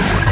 Yeah.